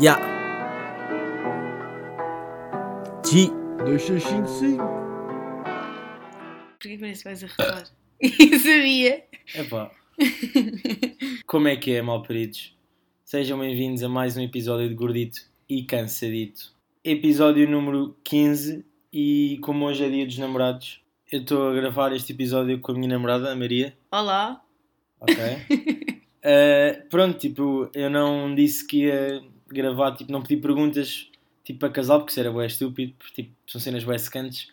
Ya. G. 2655. Porquê que parece que vais a revelar? Eu sabia. Epá. Como é que é, malparidos? Sejam bem-vindos a mais um episódio de Gordito e Cansadito. Episódio número 15 e como hoje é dia dos namorados, eu estou a gravar este episódio com a minha namorada, a Maria. Olá. Ok? Uh, pronto, tipo, eu não disse que ia gravar, tipo, não pedi perguntas tipo para casal, porque isso era bué estúpido, porque tipo, são cenas bué secantes.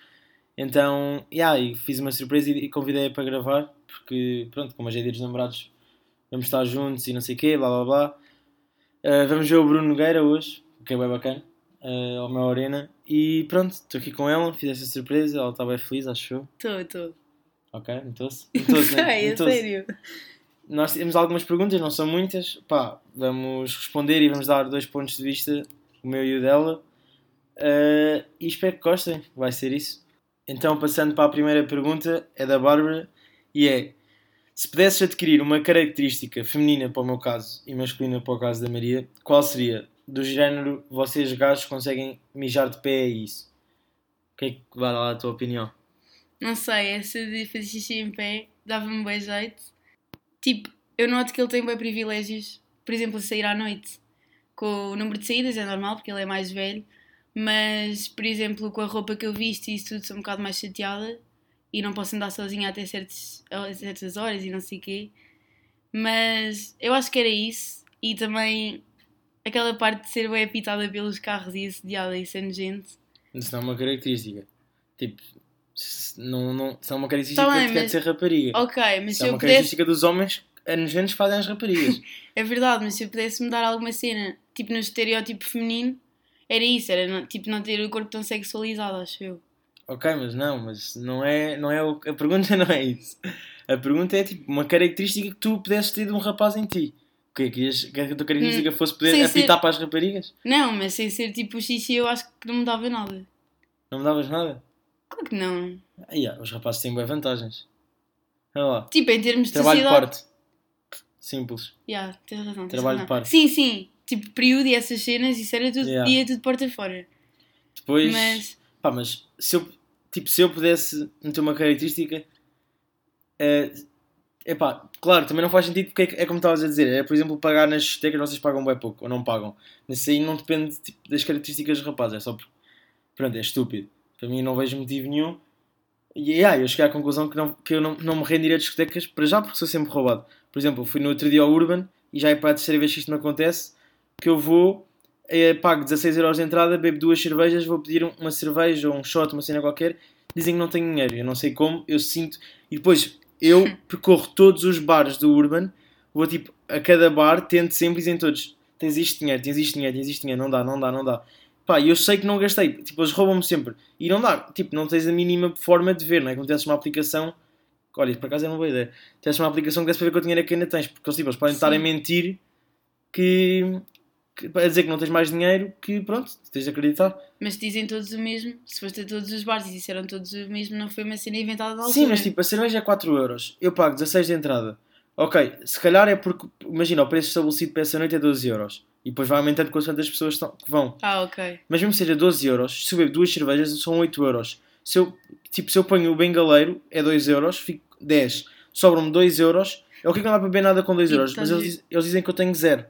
Então, yeah, e fiz uma surpresa e, e convidei-a para gravar, porque pronto, como hoje é dia dos namorados, vamos estar juntos e não sei o quê, blá blá blá. Uh, vamos ver o Bruno Nogueira hoje, o que é bem bacana, uh, ao meu arena. E pronto, estou aqui com ela, fiz essa surpresa, ela está bem feliz, acho eu. Estou, estou. Ok, notou-se? Notou-se, né? Sei, é Notou-se. sério. Nós temos algumas perguntas, não são muitas. Pá, vamos responder e vamos dar dois pontos de vista, o meu e o dela. Uh, e espero que gostem, vai ser isso. Então, passando para a primeira pergunta, é da Bárbara e é: se pudesses adquirir uma característica feminina para o meu caso e masculina para o caso da Maria, qual seria? Do género, vocês gajos conseguem mijar de pé, é isso? O que é que vai lá a tua opinião? Não sei, essa de fazer xixi em pé dava-me um bem jeito. Tipo, eu noto que ele tem bem privilégios. Por exemplo, sair à noite. Com o número de saídas é normal, porque ele é mais velho. Mas, por exemplo, com a roupa que eu visto e isso tudo, sou um bocado mais chateada. E não posso andar sozinha até certas, a certas horas e não sei o quê. Mas eu acho que era isso. E também aquela parte de ser bem apitada pelos carros e assediada e sendo gente. Isso não é uma característica. Tipo, não, não, se é uma característica Tá bem, que mas- ser rapariga. Ok, mas se se é uma pudesse. característica dos homens, a nojentos fazem as raparigas. É verdade, mas se eu pudesse mudar alguma cena, tipo no estereótipo feminino, era isso, era não- tipo não ter o corpo tão sexualizado, acho eu. ok, mas não, mas não é, não é o, a pergunta não é isso. A pergunta é tipo uma característica que tu pudesses ter de um rapaz em ti. O que é que ias- que a tua característica fosse poder Hum, apitar ser- para as raparigas? Não, mas sem ser tipo o xixi, eu acho que não me dava nada. Não me davas nada? Claro que não. Ah, yeah, os rapazes têm boas vantagens. Olha lá. Tipo, em termos de Trabalho de sociedade. parte. Simples. Yeah, tens razão. tens Trabalho de razão. parte. Sim, sim. Tipo, período e essas cenas, isso era tudo, Yeah. ia tudo porta fora. Depois. Mas, Pá, mas se eu, tipo, se eu pudesse meter uma característica. É epá, claro, também não faz sentido porque é, é como estavas a dizer. É, por exemplo, pagar nas discotecas vocês pagam bem pouco ou não pagam. Mas isso aí não depende tipo, das características dos rapazes. É só porque. Pronto, é estúpido. Para mim não vejo motivo nenhum. E yeah, eu cheguei à conclusão que, não, que eu não, não me rendiria a discotecas para já porque sou sempre roubado. Por exemplo, fui no outro dia ao Urban e já é para a terceira vez que isto me acontece. Que eu vou eh, pago 16 euros de entrada, bebo duas cervejas, vou pedir um- uma cerveja ou um shot, uma cena qualquer, dizem que não tenho dinheiro, eu não sei como, eu sinto, e depois eu percorro todos os bares do Urban, vou tipo a cada bar, tento sempre dizem todos, tens isto dinheiro, tens isto dinheiro, tens isto dinheiro, não dá, não dá, não dá. Pá, eu sei que não gastei, tipo, eles roubam-me sempre, e não dá, tipo, não tens a mínima forma de ver, não é? Como tivesses uma aplicação, olha, por acaso é uma boa ideia, tivesses uma aplicação que desse para ver quanto dinheiro é que ainda tens, porque eles, tipo, eles podem estar a Sim. mentir que, que a dizer que não tens mais dinheiro, que pronto, tens de acreditar. mas dizem todos o mesmo. Se foste a todos os bares e disseram todos o mesmo, não foi uma cena inventada da altura. Sim, mas tipo, a cerveja é 4 euros, eu pago 16 de entrada. Ok, se calhar é porque, imagina, o preço estabelecido para essa noite é 12 euros. E depois vai aumentando com as pessoas que vão. Ah, ok. Mas mesmo que seja 12 euros, se eu bebo duas cervejas são 8 euros. Se eu, tipo, se eu ponho o bengaleiro é 2 euros, fico 10. Sobram-me 2 euros. É o que é que não dá para beber nada com 2 E euros. Mas eles, eles dizem que eu tenho zero.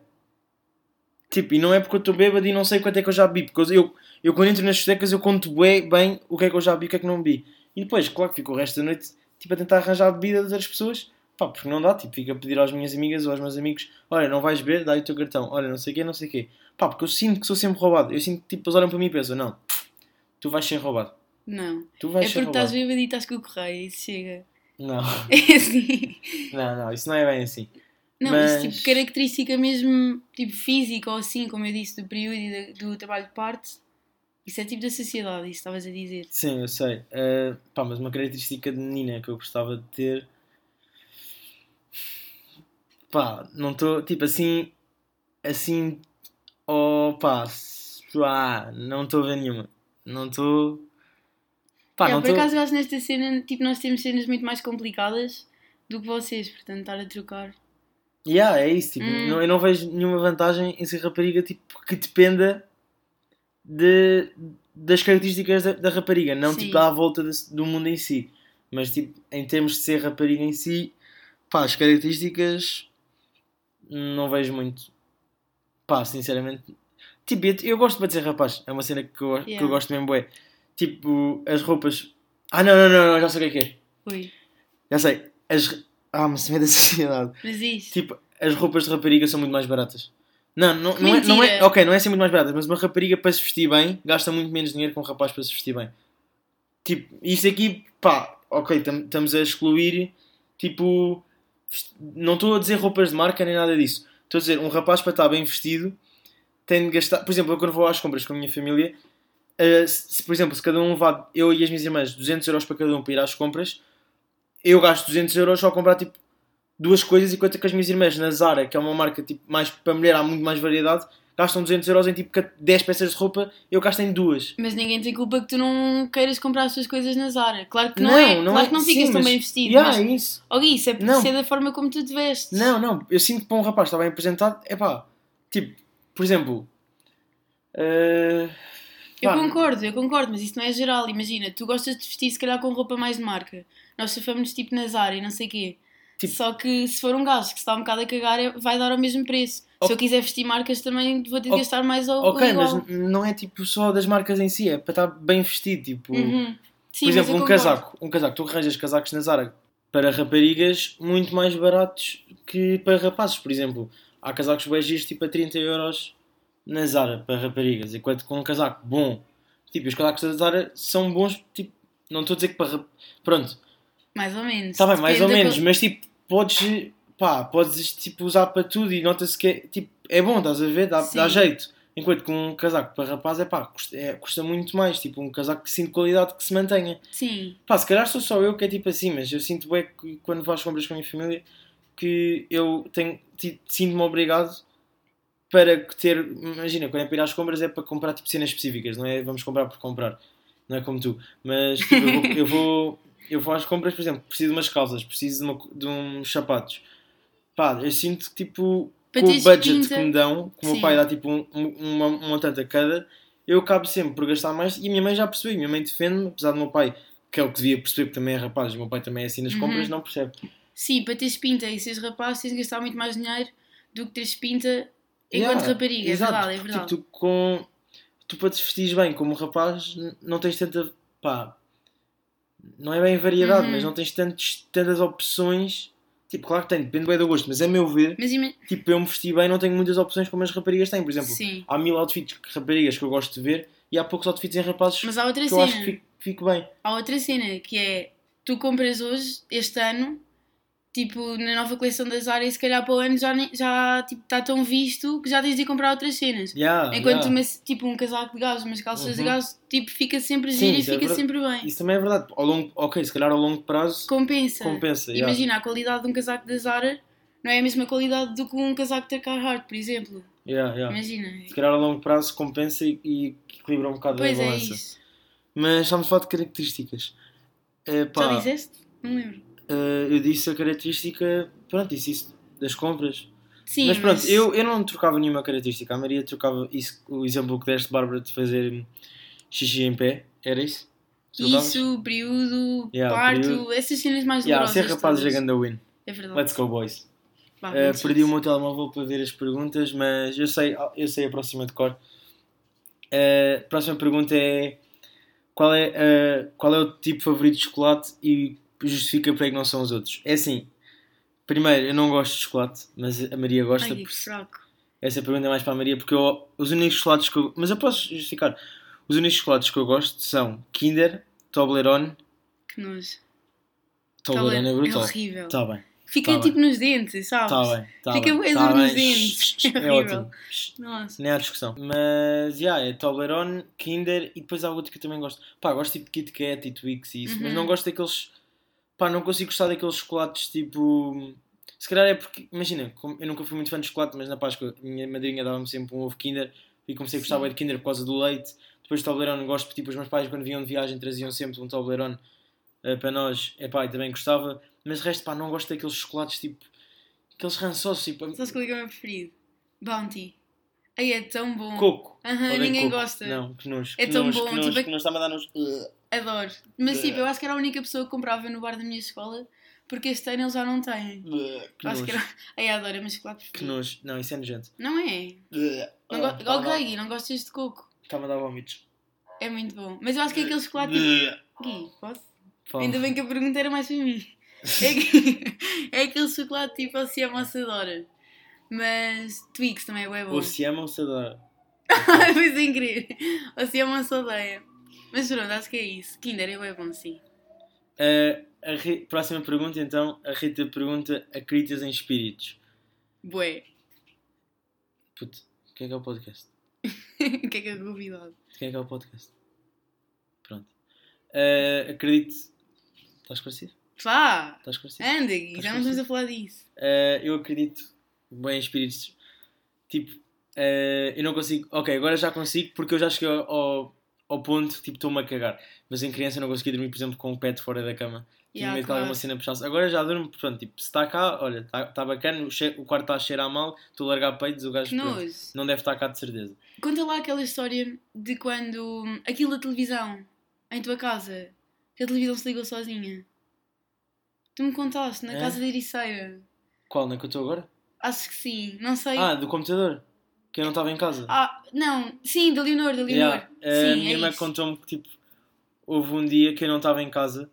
Tipo, e não é porque eu estou bêbado e não sei quanto é que eu já bebi. Porque eu, eu quando entro nas discotecas eu conto bem, bem o que é que eu já bebi e o que é que não bebi. E depois, claro que fico o resto da noite tipo, a tentar arranjar a bebida outras pessoas. Pá, porque não dá, tipo, fico a pedir às minhas amigas ou aos meus amigos: olha, não vais beber, dá aí o teu cartão, olha, não sei o quê, não sei o quê. Pá, porque eu sinto que sou sempre roubado. Eu sinto que tipo, eles olham para mim e pensam: não, tu vais ser roubado. Não. Tu vais é ser porque roubado. estás bêbado e estás com o correio, isso chega. Não, É assim. não, não, isso não é bem assim. Não, Mas- mas tipo, característica mesmo, tipo, física ou assim, como eu disse, do período e da- do trabalho de parte, isso é tipo da sociedade, isso estavas a dizer. Sim, eu sei. Eh, pá, mas uma característica de menina que eu gostava de ter. Pá, não estou. Tipo assim. Assim. Oh, pá. ah, não estou a ver nenhuma. Não estou. Pá, Yeah, não por estou. acaso eu acho nesta cena, tipo, nós temos cenas muito mais complicadas do que vocês, portanto estar a trocar. Yeah, é isso. Tipo, Hum. não, eu não vejo nenhuma vantagem em ser rapariga tipo, que dependa de, das características da, da rapariga, não Sim. tipo à volta desse- do mundo em si. Mas tipo, em termos de ser rapariga em si, pá, as características não vejo muito. Pá, sinceramente. Tipo, eu, gosto de ser rapaz, é uma cena que eu, que Yeah. eu gosto mesmo, é. Tipo, as roupas. Ah, não, não, não, não, já sei o que é que é. Ui. Já sei. As... Ah, mas se da sociedade. Mas isto. Tipo, as roupas de rapariga são muito mais baratas. Não, não, não, é, não é. Ok, não é ser muito mais baratas, mas uma rapariga para se vestir bem gasta muito menos dinheiro que um rapaz para se vestir bem. Tipo, isto aqui, pá, ok, estamos a excluir, tipo, não estou a dizer roupas de marca nem nada disso. Estou a dizer, um rapaz para estar bem vestido tem de gastar. Por exemplo, eu quando vou às compras com a minha família, eh, se, por exemplo, se cada um levar, eu e as minhas irmãs, 200 euros para cada um para ir às compras, eu gasto 200 euros só a comprar tipo duas coisas, enquanto que as minhas irmãs na Zara, que é uma marca tipo, mais para mulher, há muito mais variedade, gastam 200 euros em tipo 10 peças de roupa, eu gasto em duas. Mas ninguém tem culpa que tu não queiras comprar as tuas coisas na Zara. Claro que não, Não, é. não claro é- que não sim, ficas tão mas- bem vestido. Yeah, mas, é isso. oh, Gui, isso é, Não. é da forma como tu te vestes. Não, não, eu sinto que para um rapaz estar bem apresentado, é pá, tipo, por exemplo, eh, Eu pá, concordo, eu concordo, mas isso não é geral. Imagina, tu gostas de vestir se calhar com roupa mais de marca. Nós safamos tipo na Zara e não sei o quê. Tipo- Só que se for um gajo que se está um bocado a cagar, é- vai dar ao mesmo preço. Ok. Se eu quiser vestir marcas também vou ter de Ok. gastar mais ao, Ok, mas igual. n- não é tipo só das marcas em si, é para estar bem vestido, tipo, Uhum. Sim, por mas exemplo, um casaco, um casaco, tu arranjas casacos na Zara para raparigas muito mais baratos que para rapazes, por exemplo, há casacos bem giros tipo a 30 euros na Zara para raparigas, enquanto com um casaco bom, tipo, os casacos da Zara são bons, tipo, não estou a dizer que para rap- pronto, Mais ou menos. Está bem, mais ou menos, co- mas tipo, podes, pá, podes tipo, usar para tudo e nota-se que é, tipo, é bom, estás a ver? Dá, dá jeito. Enquanto que um casaco para rapaz é pá, custa, é- custa muito mais, tipo, um casaco que sinto qualidade que se mantenha. Sim, Pá, se calhar sou só eu que é tipo assim, mas eu sinto bem que quando vou às compras com a minha família que eu tenho, sinto-me obrigado para ter, imagina, quando é para ir às compras é para comprar tipo cenas específicas, não é vamos comprar por comprar, não é como tu, mas tipo, eu, vou, eu, vou, eu vou às compras, por exemplo, preciso de umas calças, preciso de, uma, de uns sapatos, pá, eu sinto que tipo, Para com o budget que me dão, que o meu pai dá tipo um, um, uma, um montante a cada, eu acabo sempre por gastar mais e a minha mãe já percebeu, a minha mãe defende-me, apesar do meu pai, que é o que devia perceber, porque também é rapaz, e o meu pai também é assim nas Uhum. compras, não percebe. sim, para teres pinta e seres rapaz tens de gastar muito mais dinheiro do que teres pinta enquanto Yeah, rapariga. É exato, verdade, é verdade. Tipo, tu, com, tu para te vestires bem como rapaz, não tens tanta. pá. Não é bem variedade, Uhum. mas não tens tantos, tantas opções. Tipo, claro que tem, depende bem do gosto, mas a meu ver, Mas tipo, eu me vestir bem, não tenho muitas opções como as raparigas têm. Por exemplo, Sim, há mil outfits que raparigas que eu gosto de ver e há poucos outfits em rapazes mas há outra que eu acho que cena. fico, fico bem. Há outra cena que é tu compras hoje, este ano, tipo, na nova coleção das áreas, se calhar para o ano já, já tipo, está tão visto que já tens de ir comprar outras cenas. Yeah, Enquanto yeah. uma, tipo um casaco de gás, umas calças de Uhum. gás, tipo, fica sempre giro e é fica verdade. sempre bem. Isso também é verdade. Ao longo, ok, se calhar ao longo prazo Compensa. compensa. yeah. Imagina, a qualidade de um casaco da Zara não é a mesma qualidade do que um casaco da Carhartt, por exemplo. Imagina. Se calhar a longo prazo compensa e, e equilibra um bocado Pois a é balança. isso. Mas estamos a falar de características. Eh, pá, Já disseste? Não lembro. Eh, eu disse a característica, pronto, disse isso das compras. Sim, mas pronto, Eu, eu não trocava nenhuma característica. A Maria trocava isso, o exemplo que deste, Bárbara, de fazer xixi em pé. Era isso? Trocavas? Isso, período, Yeah, parto, período. essas cenas mais Yeah, dolorosas. ser rapazes é ganda win. É verdade. Let's go, boys. Muito perdi o meu telemóvel para ver as perguntas, mas eu sei, eu sei a próxima de cor. Eh, a próxima pergunta é qual é, eh, qual é o tipo favorito de chocolate e justifica para que não são os outros? É assim, primeiro, eu não gosto de chocolate, mas a Maria gosta. Ai, que por- fraco. essa pergunta é mais para a Maria, porque eu, os únicos chocolates que eu. Mas eu posso justificar. Os únicos chocolates que eu gosto são Kinder, Toblerone. Que nojo. Toblerone é brutal. É horrível. Tá bem, Fica tá tipo nos dentes, sabes? tá bem. Tá Fica bem, tá nos bem. dentes. É É horrível. Nossa. Nem há discussão. Mas, já, é Toblerone, Kinder e depois há outro que eu também gosto. Pá, gosto tipo de Kit Kat e Twix e isso, mas Uhum. não gosto daqueles. Pá, não consigo gostar daqueles chocolates tipo. Se calhar é porque, imagina, eu nunca fui muito fã de chocolate, mas na Páscoa a minha madrinha dava-me sempre um ovo Kinder e comecei a gostar bem de Kinder por causa do leite. Depois de Toblerone gosto, porque tipo, os meus pais quando vinham de viagem traziam sempre um Toblerone eh, para nós. É pá, e também gostava. Mas de resto, pá, não gosto daqueles chocolates tipo. Aqueles rançosos, tipo. Sabes qual é é o meu preferido? Bounty. Ai, é tão bom. Coco. Aham, ninguém coco. gosta. Não, que nojo. É que tão nojo, bom, Que nojo, tipo, que nojo está-me a dar nos. Adoro. Mas Bleh. tipo, eu acho que era a única pessoa que comprava no bar da minha escola, porque este ano eles já não têm. Que acho nojo. que era. Ai, adoro, mas chocolate Que preferido. nojo. Não, isso é nojento. Não é? Não Ah, go... oh, Gui, não gostas de coco? Está-me a dar vómitos. É muito bom. Mas eu acho que é aquele chocolate. tipo- Gui, posso? Fala. Ainda bem que a pergunta era mais para mim. É, que... é aquele chocolate tipo assim amassadora. Mas Twix também é bom. Ou se ama ou se adora. Foi sem querer. Ou se amassadeia. Mas pronto, acho que é isso. Kinder é bom, sim. Ah, a Próxima pergunta, então. A Rita pergunta: acreditas em espíritos? Bué. Puto, o que é que é o podcast? O que é que é convidado? De quem é que é o podcast? Pronto. Ah, acredito. Está esclarecido? Vá! Está esclarecido? Anda, Gui, Estás já não estamos a falar disso. Uh, eu acredito bem em espíritos. Tipo, uh, eu não consigo. Ok, agora já consigo porque eu já cheguei ao, ao, ao ponto, tipo, estou-me a cagar. Mas em criança eu não conseguia dormir, por exemplo, com o pet fora da cama. Tinha Yeah, medo que alguma cena puxasse. Agora já durmo, pronto, tipo, se está cá, olha, está tá bacana, o, o quarto está a cheirar mal, estou a largar peitos, o gajo não deve estar cá de certeza. Conta lá aquela história de quando. aquilo da televisão, em tua casa, que a televisão se ligou sozinha. Tu me contaste, na É? casa da Ericeira. Qual, na que eu estou agora? Acho que sim, não sei. Ah, do computador, que eu não estava em casa. Ah, não, sim, da Leonor, da Leonor. Yeah. Sim, a minha é contou-me que tipo, houve um dia que eu não estava em casa,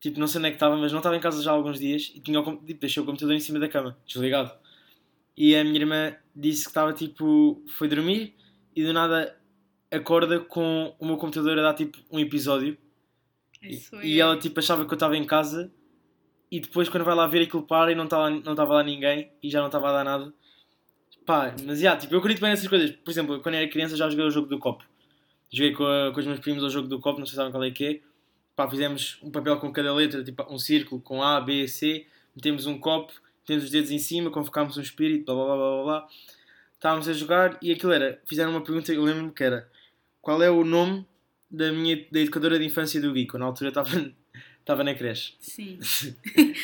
tipo, não sei onde é que estava, mas não estava em casa já há alguns dias e tinha o, tipo, deixei o computador em cima da cama, desligado. E a minha irmã disse que estava tipo, foi dormir e do nada acorda com o meu computador a dar tipo um episódio e, Isso e é. ela tipo achava que eu estava em casa e depois quando vai lá ver aquilo para e não estava não estava lá ninguém e já não estava a dar nada. Pá, mas já, tipo, eu acredito bem nessas coisas. Por exemplo, quando era criança já joguei o jogo do copo. Joguei com, a- com os meus primos ao jogo do copo, não sei se sabem qual é que é. Pá, fizemos um papel com cada letra, tipo um círculo com A, B, C, metemos um copo, metemos os dedos em cima, convocámos um espírito, blá blá blá blá blá. Estávamos a jogar e aquilo era, fizeram uma pergunta, eu lembro-me que era qual é o nome da minha da educadora de infância do quando na altura estava, estava na creche. Sim.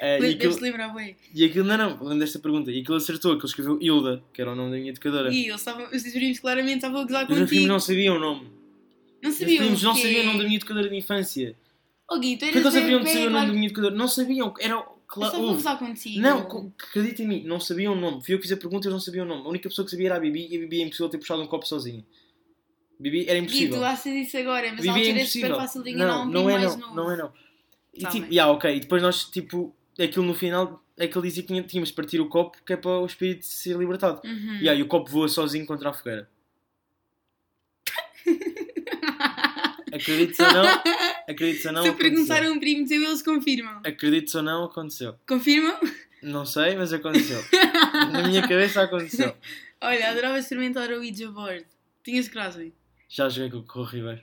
Eh, e, aquilo, lembrar bem. e aquilo, não, não, lembro desta pergunta. E aquilo acertou, aquilo escreveu Hilda, que era o nome da minha educadora. E eles estavam, os primos claramente estavam a gozar Os meus primos contigo. não sabiam o nome. Não Os sabiam. primos não sabiam o nome da minha educadora de infância. Oh, Gui, tu eras eles sabiam de saber o nome da minha educadora? Não sabiam, era claro. houve. gozar contigo. Não, acredita em mim, não sabiam o nome. Fui eu que fiz a pergunta e eles não sabiam o nome. A única pessoa que sabia era a Bibi e a Bibi é impossível ter puxado um copo sozinha. Bibi era impossível. tu achas isso agora, mas Bibi na é altura é super fácil de enganar não, um não é não, não é não. E Tá tipo, yeah, ok, e depois nós, tipo, aquilo no final, aquele dizia que tínhamos de partir o copo que é para o espírito ser libertado. Uhum. E aí o copo voa sozinho contra a fogueira. Acredites ou não, acredites ou não, Se eu perguntar a um primo teu, eles confirmam. Acredites ou não, aconteceu. Confirmam? Não sei, mas aconteceu. Na minha cabeça aconteceu. Olha, adorava experimentar o Ouija board. Tinhas coragem? Já joguei com o Ribeiro.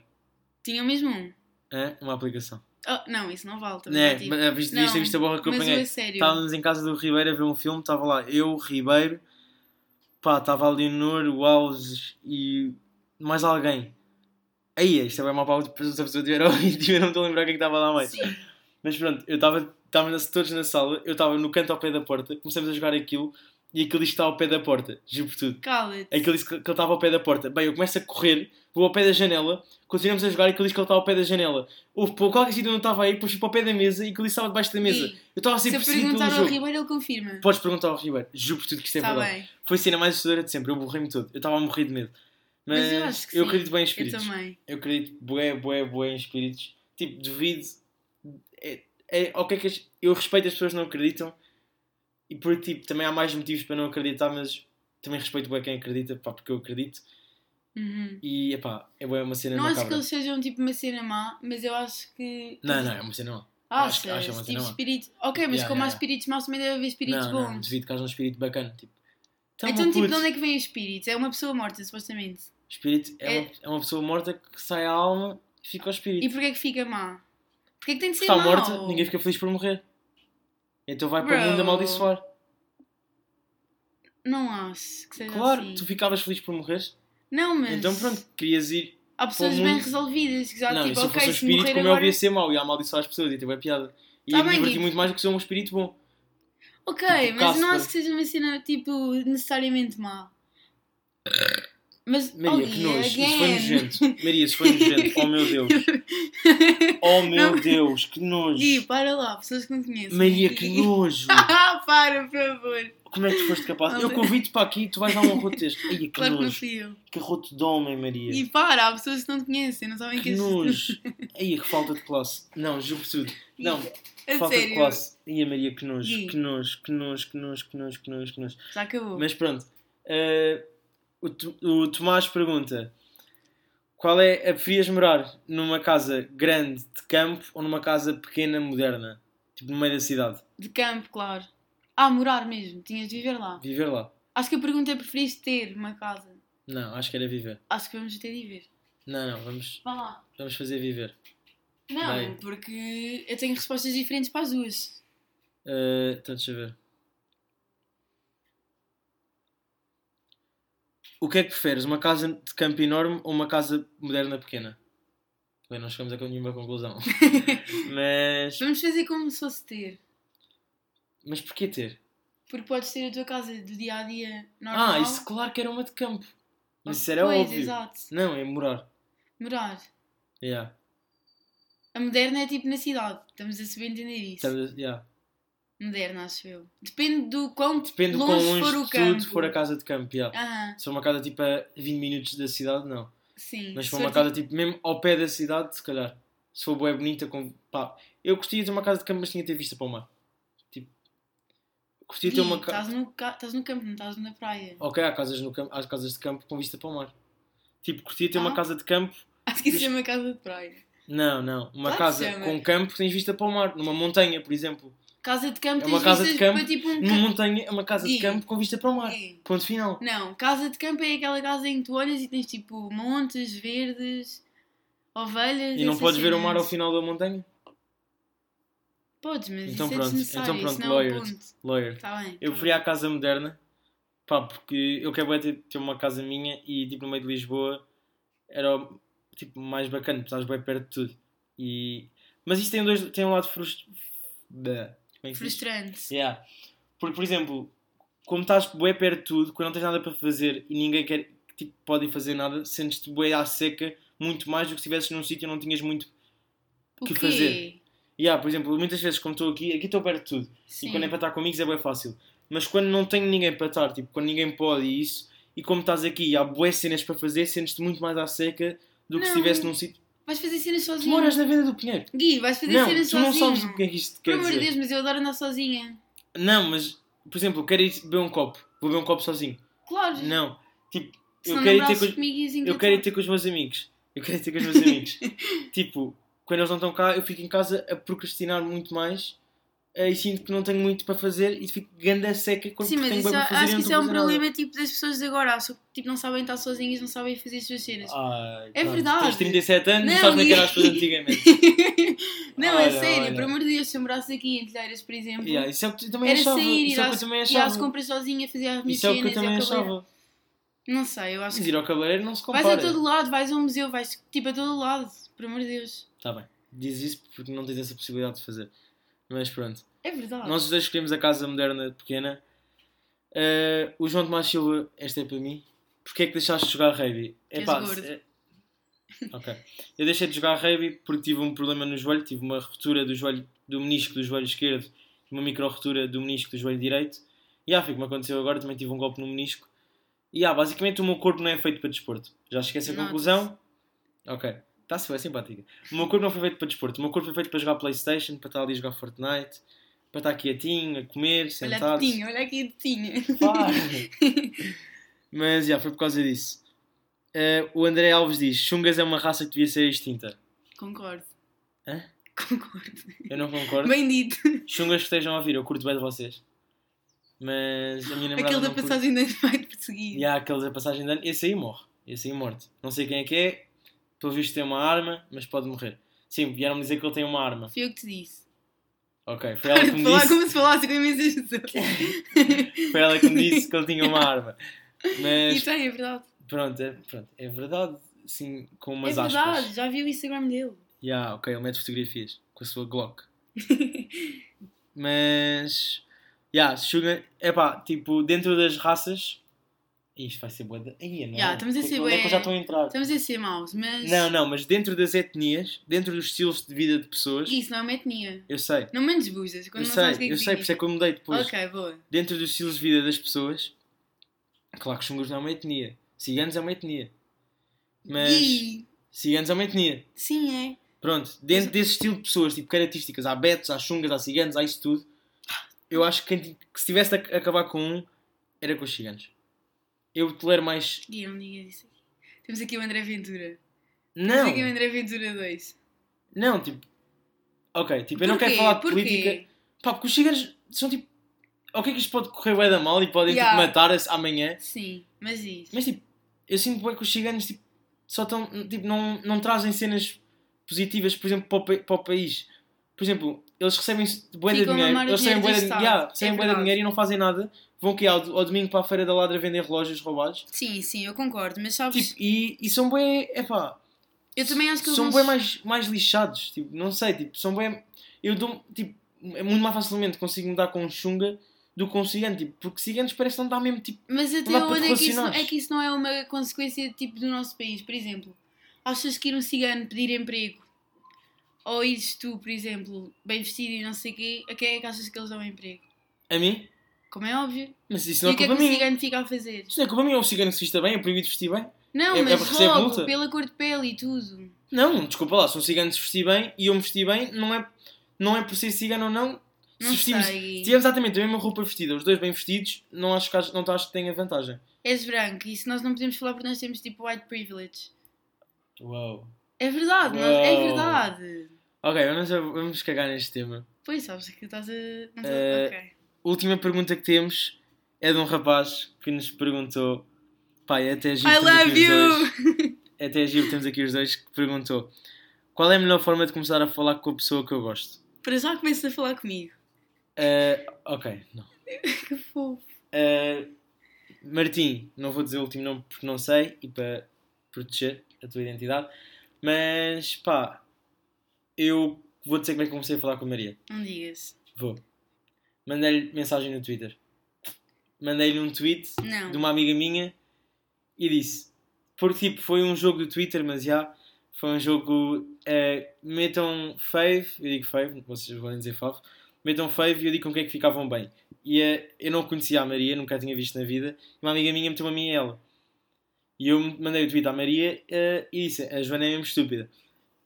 Tinha mesmo um? É? Uma aplicação. Oh, não, isso não vale. também É, já tive. mas viste, Não, viste, viste a borra que eu apanhei. Estávamos em casa do Ribeiro a ver um filme, estava lá eu, Ribeiro, pá, estava a Leonor, o Alves e mais alguém. Aí, isto é bem mal para outra pessoa, se a pessoa tiver ouvir, tiver, não estou a lembrar quem é que estava lá mais. Sim. Mas pronto, eu estava, estávamos todos na sala, eu estava no canto ao pé da porta, começamos a jogar aquilo e aquilo diz que está ao pé da porta, juro por tudo. Cala-te. Aquilo disse que ele estava ao pé da porta. Bem, eu começo a correr, ao pé da janela, continuamos a jogar e aquilo diz que ele está ao pé da janela. Houve por qualquer sítio onde eu estava aí, fui para o pé da mesa e disse que estava debaixo da mesa. Ih, Eu estava a ser Se eu perseguido pelo perguntar ao jogo. Ribeiro, ele confirma. Podes perguntar ao Ribeiro, juro por tudo que isto é Está verdade. bem. Foi a cena mais assustadora de sempre, eu borrei-me todo. Eu estava a morrer de medo. Mas, Mas eu acho que eu acredito bem em Eu espíritos. também. Eu acredito bué, bué, bué em espíritos. Tipo, devido. É, é, que é que as- eu respeito as pessoas que não acreditam e por tipo, também há mais motivos para não acreditar, mas também respeito bué quem acredita, pá, porque eu acredito. Uhum. E epá, é uma cena Não acho que macabra. eles sejam tipo uma cena má, mas eu acho que. Não, não, é uma cena má. Achas? acho que- acho uma cena tipo má. espírito. Ok, mas Yeah, como há yeah. espíritos maus, também deve haver espíritos não, bons. não, devido que haja um espírito bacana. Tipo, então, então, tipo, de onde é que vem espíritos? É uma pessoa morta, supostamente. espírito é, É- Uma, é uma pessoa morta que sai a alma e fica o espírito. E porquê é que fica má? Porquê é que tem de ser está morta, ninguém fica feliz por morrer. Então vai para o Bro. mundo amaldiçoar. Não acho que seja Claro, assim. tu ficavas feliz por morrer. Não, mas. Então pronto, querias ir. Há pessoas para o bem mundo- resolvidas que já, não, e tipo, se eu fosse um espírito, como agora. eu ia ser mau, ia amaldiçoar as pessoas e ter bem piada. E Tá ia me divertir muito mais do que ser um espírito bom. Ok, Tipo, mas não acho que seja uma cena, tipo, necessariamente má. Mas, Maria, oh, que nojo. Isso foi nojento. Maria, isso foi nojento. Oh meu Deus. Oh meu Não. Deus, que nojo. Gui, para lá, pessoas que não conhecem. Maria, que nojo. Ah, para, por favor. Como é que tu foste capaz? Não Eu sei. convido para aqui e tu vais dar um arroto deste. Ai, que Claro que não nojo. fui eu. Que arroto de homem, Maria. E para, há pessoas que não te conhecem, não sabem Que que nojo. Ai, que falta de classe. Não, juro por tudo. Não, A falta de sério, classe. Ai, Maria, que nojo. Gui. Que nojo, que nojo, que nojo, que nojo, que nojo, que nojo. já acabou. Mas pronto. eh, o, o Tomás pergunta: Qual é a preferias morar numa casa grande de campo ou numa casa pequena moderna? Tipo no meio da cidade. De campo, claro. Ah, morar mesmo, tinhas de viver lá. Viver lá. Acho que a pergunta é: preferiste ter uma casa? Não, acho que era viver. Acho que vamos ter de viver. Não, não, vamos, Vá lá. vamos fazer viver. Não, porque eu tenho respostas diferentes para as duas. Eh, então deixa eu ver. O que é que preferes? Uma casa de campo enorme ou uma casa moderna pequena? Bem, não chegamos a nenhuma conclusão. mas. Vamos fazer como se fosse ter. Mas porquê ter? Porque podes ter a tua casa do dia a dia normal. Ah, isso claro que era uma de campo. Mas isso era pois, óbvio. exato. Não, é morar. Morar. Yeah. A moderna é tipo na cidade. Estamos a saber entender isso. Sabe, yeah. Moderna, acho eu. Depende do quão Depende do longe, quão longe for o campo. tudo for a casa de campo. Yeah. Aham, Se for uma casa tipo a 20 minutos da cidade, não. sim. Mas se for uma casa tipo mesmo ao pé da cidade, se calhar. Se for boa bonita, com. Pá. Eu gostaria de ter uma casa de campo, mas tinha de ter vista para o mar. De ter uma Estás casa. estás no campo, não estás na praia. Ok, há casas, no campo, há casas de campo com vista para o mar. Tipo, de ter Ah. uma casa de campo. Acho que isso uma casa de praia. Não, não. Uma Claro que casa com campo tens vista para o mar. Numa montanha, por exemplo. Casa de campo É uma tens casa de campo para tipo um Numa campo. montanha é uma casa de campo com vista para o mar. Ponto final. Não, casa de campo é aquela casa em que tu olhas e tens tipo montes verdes, ovelhas. E não podes ver o mar ao final da montanha? Podes, mas Então isso pronto, é desnecessário, então pronto, isso não é o lawyered. ponto. Lawyer. Está bem. Eu tá preferia a casa moderna. Pá, porque eu quero ter, ter uma casa minha e tipo no meio de Lisboa era tipo mais bacana, porque estás bem perto de tudo. E... Mas isto tem, dois, tem um lado frust... É bem. Frustrante. Yeah. Porque, por exemplo, como estás bem perto de tudo, quando não tens nada para fazer e ninguém quer, tipo, pode fazer nada, sentes-te bem à seca muito mais do que se estivesses num sítio e não tinhas muito. O que quê? fazer? Yeah, por exemplo, muitas vezes, como estou aqui, aqui estou perto de tudo. Sim. E quando é para estar com amigos é bem fácil. Mas quando não tenho ninguém para estar, tipo, quando ninguém pode e isso, e como estás aqui e há boas cenas para fazer, sentes-te muito mais à seca do que se Não. estivesse num sítio. Vais fazer cenas Tu sozinho. moras na venda do Pinheiro. Gui, vais fazer Não, cenas tu não sozinho. sabes o que é que isto Por quer amor de dizer. Deus, mas eu adoro andar sozinha. Não, mas, por exemplo, eu quero ir beber um copo. Vou beber um copo sozinho. Claro. Não. Tipo, eu não quero ir ter com, comigo, ias eu quero ir ter com os meus amigos. Eu quero ir ter com os meus amigos. tipo, quando eles não estão cá, eu fico em casa a procrastinar muito mais eh, e sinto que não tenho muito para fazer e fico ganda seca quando Sim, mas tenho isso, para fazer acho e que não isso é um problema tipo, das pessoas de agora. Acho que tipo, não sabem estar sozinhas, não sabem fazer as suas cenas. Ai, É pronto. verdade. Tens 37 anos e Não, sabes é e- as coisas antigamente. não, Olha, é sério, olha. por amor de Deus, se eu morasse aqui em Telheiras, por exemplo, Yeah, isso é o que eu também era achava. sair, ir isso é o que eu ir às compras sozinha, fazer as minhas Isso é o que eu cenas, também cabeleireiro. achava. Não sei, eu acho Mas que ir ao cabeleireiro não se compara. vais a todo lado, vais a um museu, vais tipo a todo lado, por amor de Deus. Tá bem. Diz isso porque não tens essa possibilidade de fazer. Mas pronto. É verdade. Nós os dois escolhemos a casa moderna pequena. Eh, o João Tomás Silva, esta é para mim. Porquê é que deixaste de jogar rugby? Gordo. se- Ok. Eu deixei de jogar rugby porque tive um problema no joelho. Tive uma ruptura do joelho do menisco do joelho esquerdo e uma micro ruptura do menisco do joelho direito. E ah, foi como aconteceu agora. Também tive um golpe no menisco. E ah, basicamente o meu corpo não é feito para desporto. Já esquece a conclusão? Ok. Está-se bem, simpática. O meu corpo não foi feito para desporto. O meu corpo foi feito para jogar Playstation, para estar ali a jogar Fortnite, para estar quietinho, a comer, olha sentado. olha aqui a tetinha. Para. Mas já, foi por causa disso. Eh, o André Alves diz: Chungas é uma raça que devia ser extinta. Concordo. Hã? Concordo. Eu não concordo. Bem dito. Chungas que estejam a ouvir, eu curto bem de vocês. Mas a minha namorada. Aquele da curte. passagem de ano vai te perseguir. E há aqueles da passagem de ano. Esse aí morre. Esse aí morte. Não sei quem é que é. Pelo visto tem uma arma, mas pode morrer. Sim, vieram-me dizer que ele tem uma arma. Fui eu que te disse. Ok, foi ela que me Falar disse. como se falasse com imensas pessoas. Foi ela que me disse que ele tinha uma arma. Mas tem, é verdade. pronto, é, pronto, é verdade. Sim, com umas é aspas. verdade, já vi o Instagram dele. Yeah, ok, ele mete fotografias com a sua Glock. Mas Yeah, Sugar, epá, tipo, dentro das raças. Isto vai ser boa. da- Ai, não. Yeah, estamos a ser Onde é que eu já estou a entrar? Estamos a ser maus, mas. Não, não, mas dentro das etnias, dentro dos estilos de vida de pessoas, Isso não é uma etnia. eu sei. Não me desbuzas. Eu não sabes sei, é que eu sei, por isso é que eu mudei depois. Ok, boa. Dentro dos estilos de vida das pessoas, claro que os xungus não é uma etnia. Ciganos é uma etnia. Mas. E... Ciganos é uma etnia. Sim, é. Pronto, dentro desse estilo de pessoas, tipo características, há betos, há chungas, há ciganos, há isso tudo. Eu acho que, que se tivesse a acabar com um, era com os ciganos. Eu tolero mais. Gui, não digas isso aqui. Temos aqui o André Ventura. Não! Temos aqui o André Ventura 2. Não, tipo. Ok, tipo, eu não Porquê? quero falar de Porquê? política. Pá, porque os ciganos são tipo. Ok, que isto pode correr bem da mal e podem Yeah. tipo, matar-se amanhã. Sim, mas isso. Mas tipo, eu sinto bem que os ciganos tipo, só estão. Tipo, não, não trazem cenas positivas, por exemplo, para o, pa- para o país. Por exemplo, eles recebem bué de dinheiro, eles recebem bué dinheiro de, yeah, recebem É bué de dinheiro e não fazem nada. Vão que ao, ao domingo para a feira da ladra vender relógios roubados. Sim, sim, eu concordo. Mas sabes, Tipo, e, e são bem. Epá, eu também acho que eles são bem mais, mais lixados. Tipo, não sei, tipo, são bem. Eu dou. Tipo, é muito mais facilmente consigo mudar com um chunga do que com um cigano. Tipo, porque ciganos parece não dá mesmo tipo. Mas até Não onde é que, isso, relacionar. é que isso não é uma consequência tipo do nosso país? Por exemplo, achas que ir um cigano pedir emprego ou ires tu, por exemplo, bem vestido e não sei o quê, a quem é que achas que eles dão emprego? A mim? Como é óbvio. Mas isso E não é o que é que culpa o minha. cigano fica a fazer? Isso não é culpa minha. O cigano que se vista bem é proibido vestir bem. Não, É- é mas logo, multa. pela cor de pele e tudo. Não, desculpa lá, se um cigano se vestir bem e eu me vestir bem, não é, não é por ser cigano ou não. Se Não vestimos, sei. se tivermos exatamente a mesma roupa vestida, os dois bem vestidos, não acho que, não acho que tenha vantagem. És branco, isso nós não podemos falar porque nós temos tipo white privilege. Uau. É verdade, é Uau. verdade. Ok, vamos, vamos cagar neste tema. Pois sabes que estás a. Não tô- Eh, Ok. Última pergunta que temos é de um rapaz que nos perguntou. Pai, até giro, I temos aqui love os dois. you! Até giro, temos aqui os dois que perguntou qual é a melhor forma de começar a falar com a pessoa que eu gosto? Para já começas a falar comigo. Eh, ok, não. Que fofo. Uh, Martim, não vou dizer o último nome porque não sei e para proteger a tua identidade, mas pá, eu vou dizer como é que comecei a falar com a Maria. Não digas. Vou. Mandei-lhe mensagem no Twitter. Mandei-lhe um tweet Não. de uma amiga minha e disse: porque tipo, foi um jogo do Twitter, mas já foi um jogo. eh, metam fave, eu digo fave, vocês podem dizer fave, metam fave e eu digo com quem é que ficavam bem. E eh, eu não conhecia a Maria, nunca a tinha visto na vida, e uma amiga minha meteu a mim e ela. E eu mandei o tweet à Maria eh, e disse: a Joana é mesmo estúpida.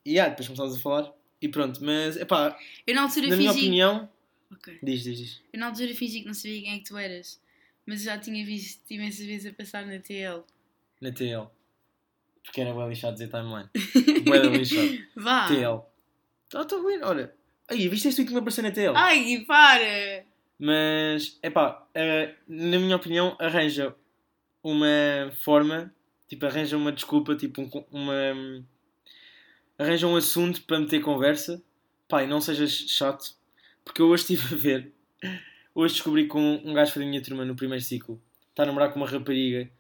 E ah, depois começámos a falar e pronto, mas epá, Eu na na minha fingi. opinião. Ok. Diz, diz, diz. Eu na altura fingi que não sabia quem é que tu eras. Mas já tinha visto imensas vezes a passar na TL. Na TL. Porque era bem lixado dizer timeline. Da lixado. Vá! TL. Estou a ver, olha. Aí, viste este tweet que me apareceu na TL? Ai, para! Mas, epá, eh, na minha opinião, arranja uma forma, tipo, arranja uma desculpa, tipo, um uma. Arranja um assunto para meter conversa. E não sejas chato. Porque eu hoje estive a ver. Hoje descobri que um, um gajo foi da minha turma no primeiro ciclo. Está a namorar com uma rapariga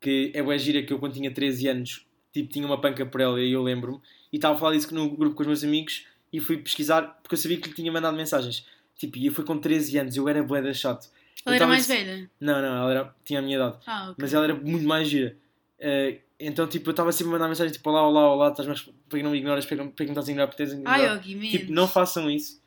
que é bué gira que eu quando tinha 13 anos, tipo, tinha uma panca por ela e eu lembro-me. E estava a falar disso no grupo com os meus amigos e fui pesquisar porque eu sabia que lhe tinha mandado mensagens. Tipo, e eu fui com 13 anos, eu era bué da chato. Eu Ela era tava mais velha. Não, não, ela era, tinha a minha idade. Ah, ok. Mas ela era muito mais gira. Eh, então, tipo, eu estava sempre a mandar mensagens tipo, olá, olá, olá, estás -me... porque não me ignoras, porque não porque não estás a ignorar, porque tens a ignorar. Ai. Tipo, não façam isso.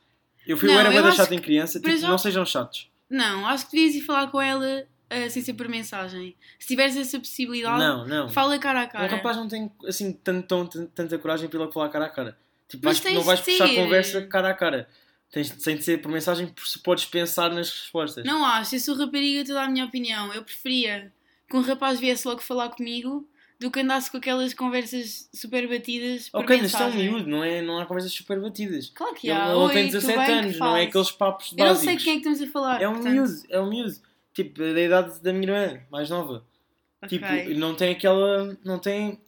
Eu fui, Não, era da que- em criança, para tipo, já- não sejam chatos. Não, acho que devias ir falar com ela ah, sem ser por mensagem. Se tiveres essa possibilidade, Não, não. fala cara a Um cara. rapaz não tem, assim, tanto, tão- tan- tanta coragem para ele falar cara a cara. Tipo, Mas vais- não vais puxar conversa cara a cara. Tens, sem de ser por mensagem, se podes pensar nas respostas. Não acho, eu sou rapariga, toda a minha opinião. Eu preferia que um rapaz viesse logo falar comigo do que andasse com aquelas conversas super batidas. Ok, mas estão mensagem. miúdo, não, é, não há conversas super batidas. Claro que Ele, há. ele Oi, tem tudo 17 bem, que anos, não é aqueles papos Eu não básicos. sei quem é que estamos a falar. É um portanto, miúdo, é um miúdo. Tipo, da idade da minha irmã, mais nova. ok. Tipo, não tem aquela. Não tem.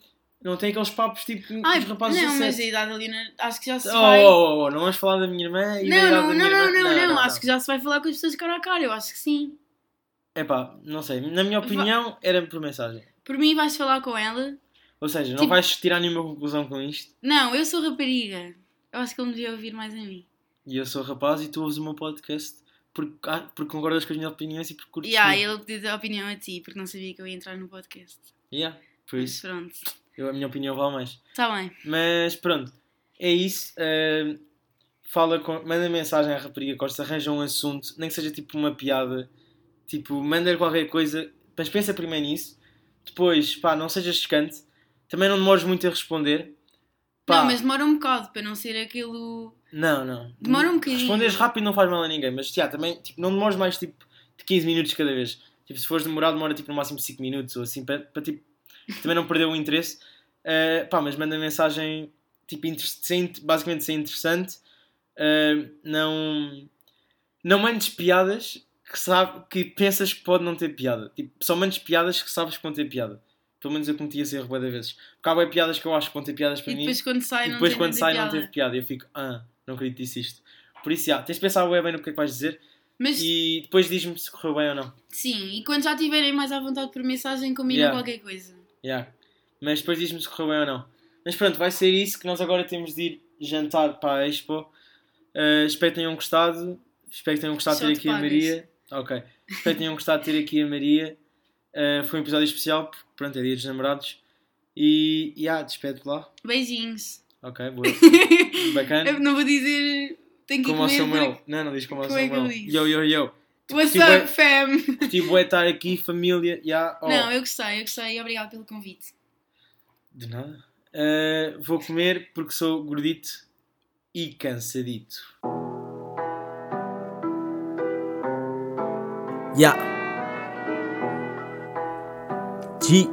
Não tem aqueles papos tipo Ai, dos rapazes não, mas a 17. idade ali acho que já se Oh, vai. oh, oh, oh, não vamos falar da minha irmã e da não, idade não, da não, minha não, irmã. não, não, acho que já se vai falar com as pessoas cara a cara. Eu acho que sim. Epá, não sei. Na minha opinião, era por mensagem. Por mim, vais falar com ela. Ou seja, não Tipo- vais tirar nenhuma conclusão com isto. Não, eu sou rapariga. Eu acho que ele me devia ouvir mais a mim. E eu sou rapaz e tu ouves o meu podcast porque, ah, porque concordas com as minhas opiniões e porque curtes Yeah, mim. ele pediu a opinião a ti, porque não sabia que eu ia entrar no podcast. Yeah, por Mas isso, pronto. eu, a minha opinião vale mais. Está bem. Mas pronto, é isso. eh, fala com, manda mensagem à rapariga Costa, arranja um assunto, nem que seja tipo uma piada, tipo, manda qualquer coisa, mas pensa primeiro nisso. Depois, pá, não sejas chocante, também não demores muito a responder. Pá, Não, mas demora um bocado para não ser aquilo. não, não. Demora um bocadinho. Responderes rápido não faz mal a ninguém, mas já, também tipo, não demores mais tipo, de 15 minutos cada vez. Tipo, se fores demorar, demora tipo, no máximo 5 minutos ou assim, para, para, tipo, também não perder o interesse. Eh, pá, mas manda mensagem tipo, inter- sem- basicamente ser interessante. Eh, não, não mandes piadas que, sabe, que pensas que pode não ter piada. Tipo, só mandes piadas que sabes que vão ter piada. Pelo menos eu cometi esse erro de vezes. Porque há piadas que eu acho que vão ter piadas para E mim. depois quando sai, E não depois tem quando sai não piada. teve piada. E eu fico, ah, não acredito que disse isto. Por isso, já, tens de pensar bem no que é que vais dizer Mas e depois diz-me se correu bem ou não. sim, e quando já estiverem mais à vontade por mensagem, combinam Yeah. qualquer coisa. Yeah. Mas depois diz-me se correu bem ou não. Mas pronto, vai ser isso que nós agora temos de ir jantar para a Expo. Uh, espero que tenham gostado. Espero que tenham gostado de ter te aqui a pagas. Maria. Ok. Espero que tenham gostado de ter aqui a Maria. Uh, foi um episódio especial, porque pronto, é dia dos namorados. E, e ah, despede lá. Beijinhos. Ok, boa. Bacana. Eu não vou dizer. Tenho que Como ao. Samuel. Não, não diz como ao é que Samuel. diz? Yo, yo, yo. What's Tipo, up, é- fam? Tipo, é estar aqui, família. Yeah, oh. Não, eu gostei, eu gostei. Obrigada pelo convite. De nada. Uh, vou comer porque sou gordito e cansadito. 呀。七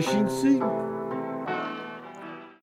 星星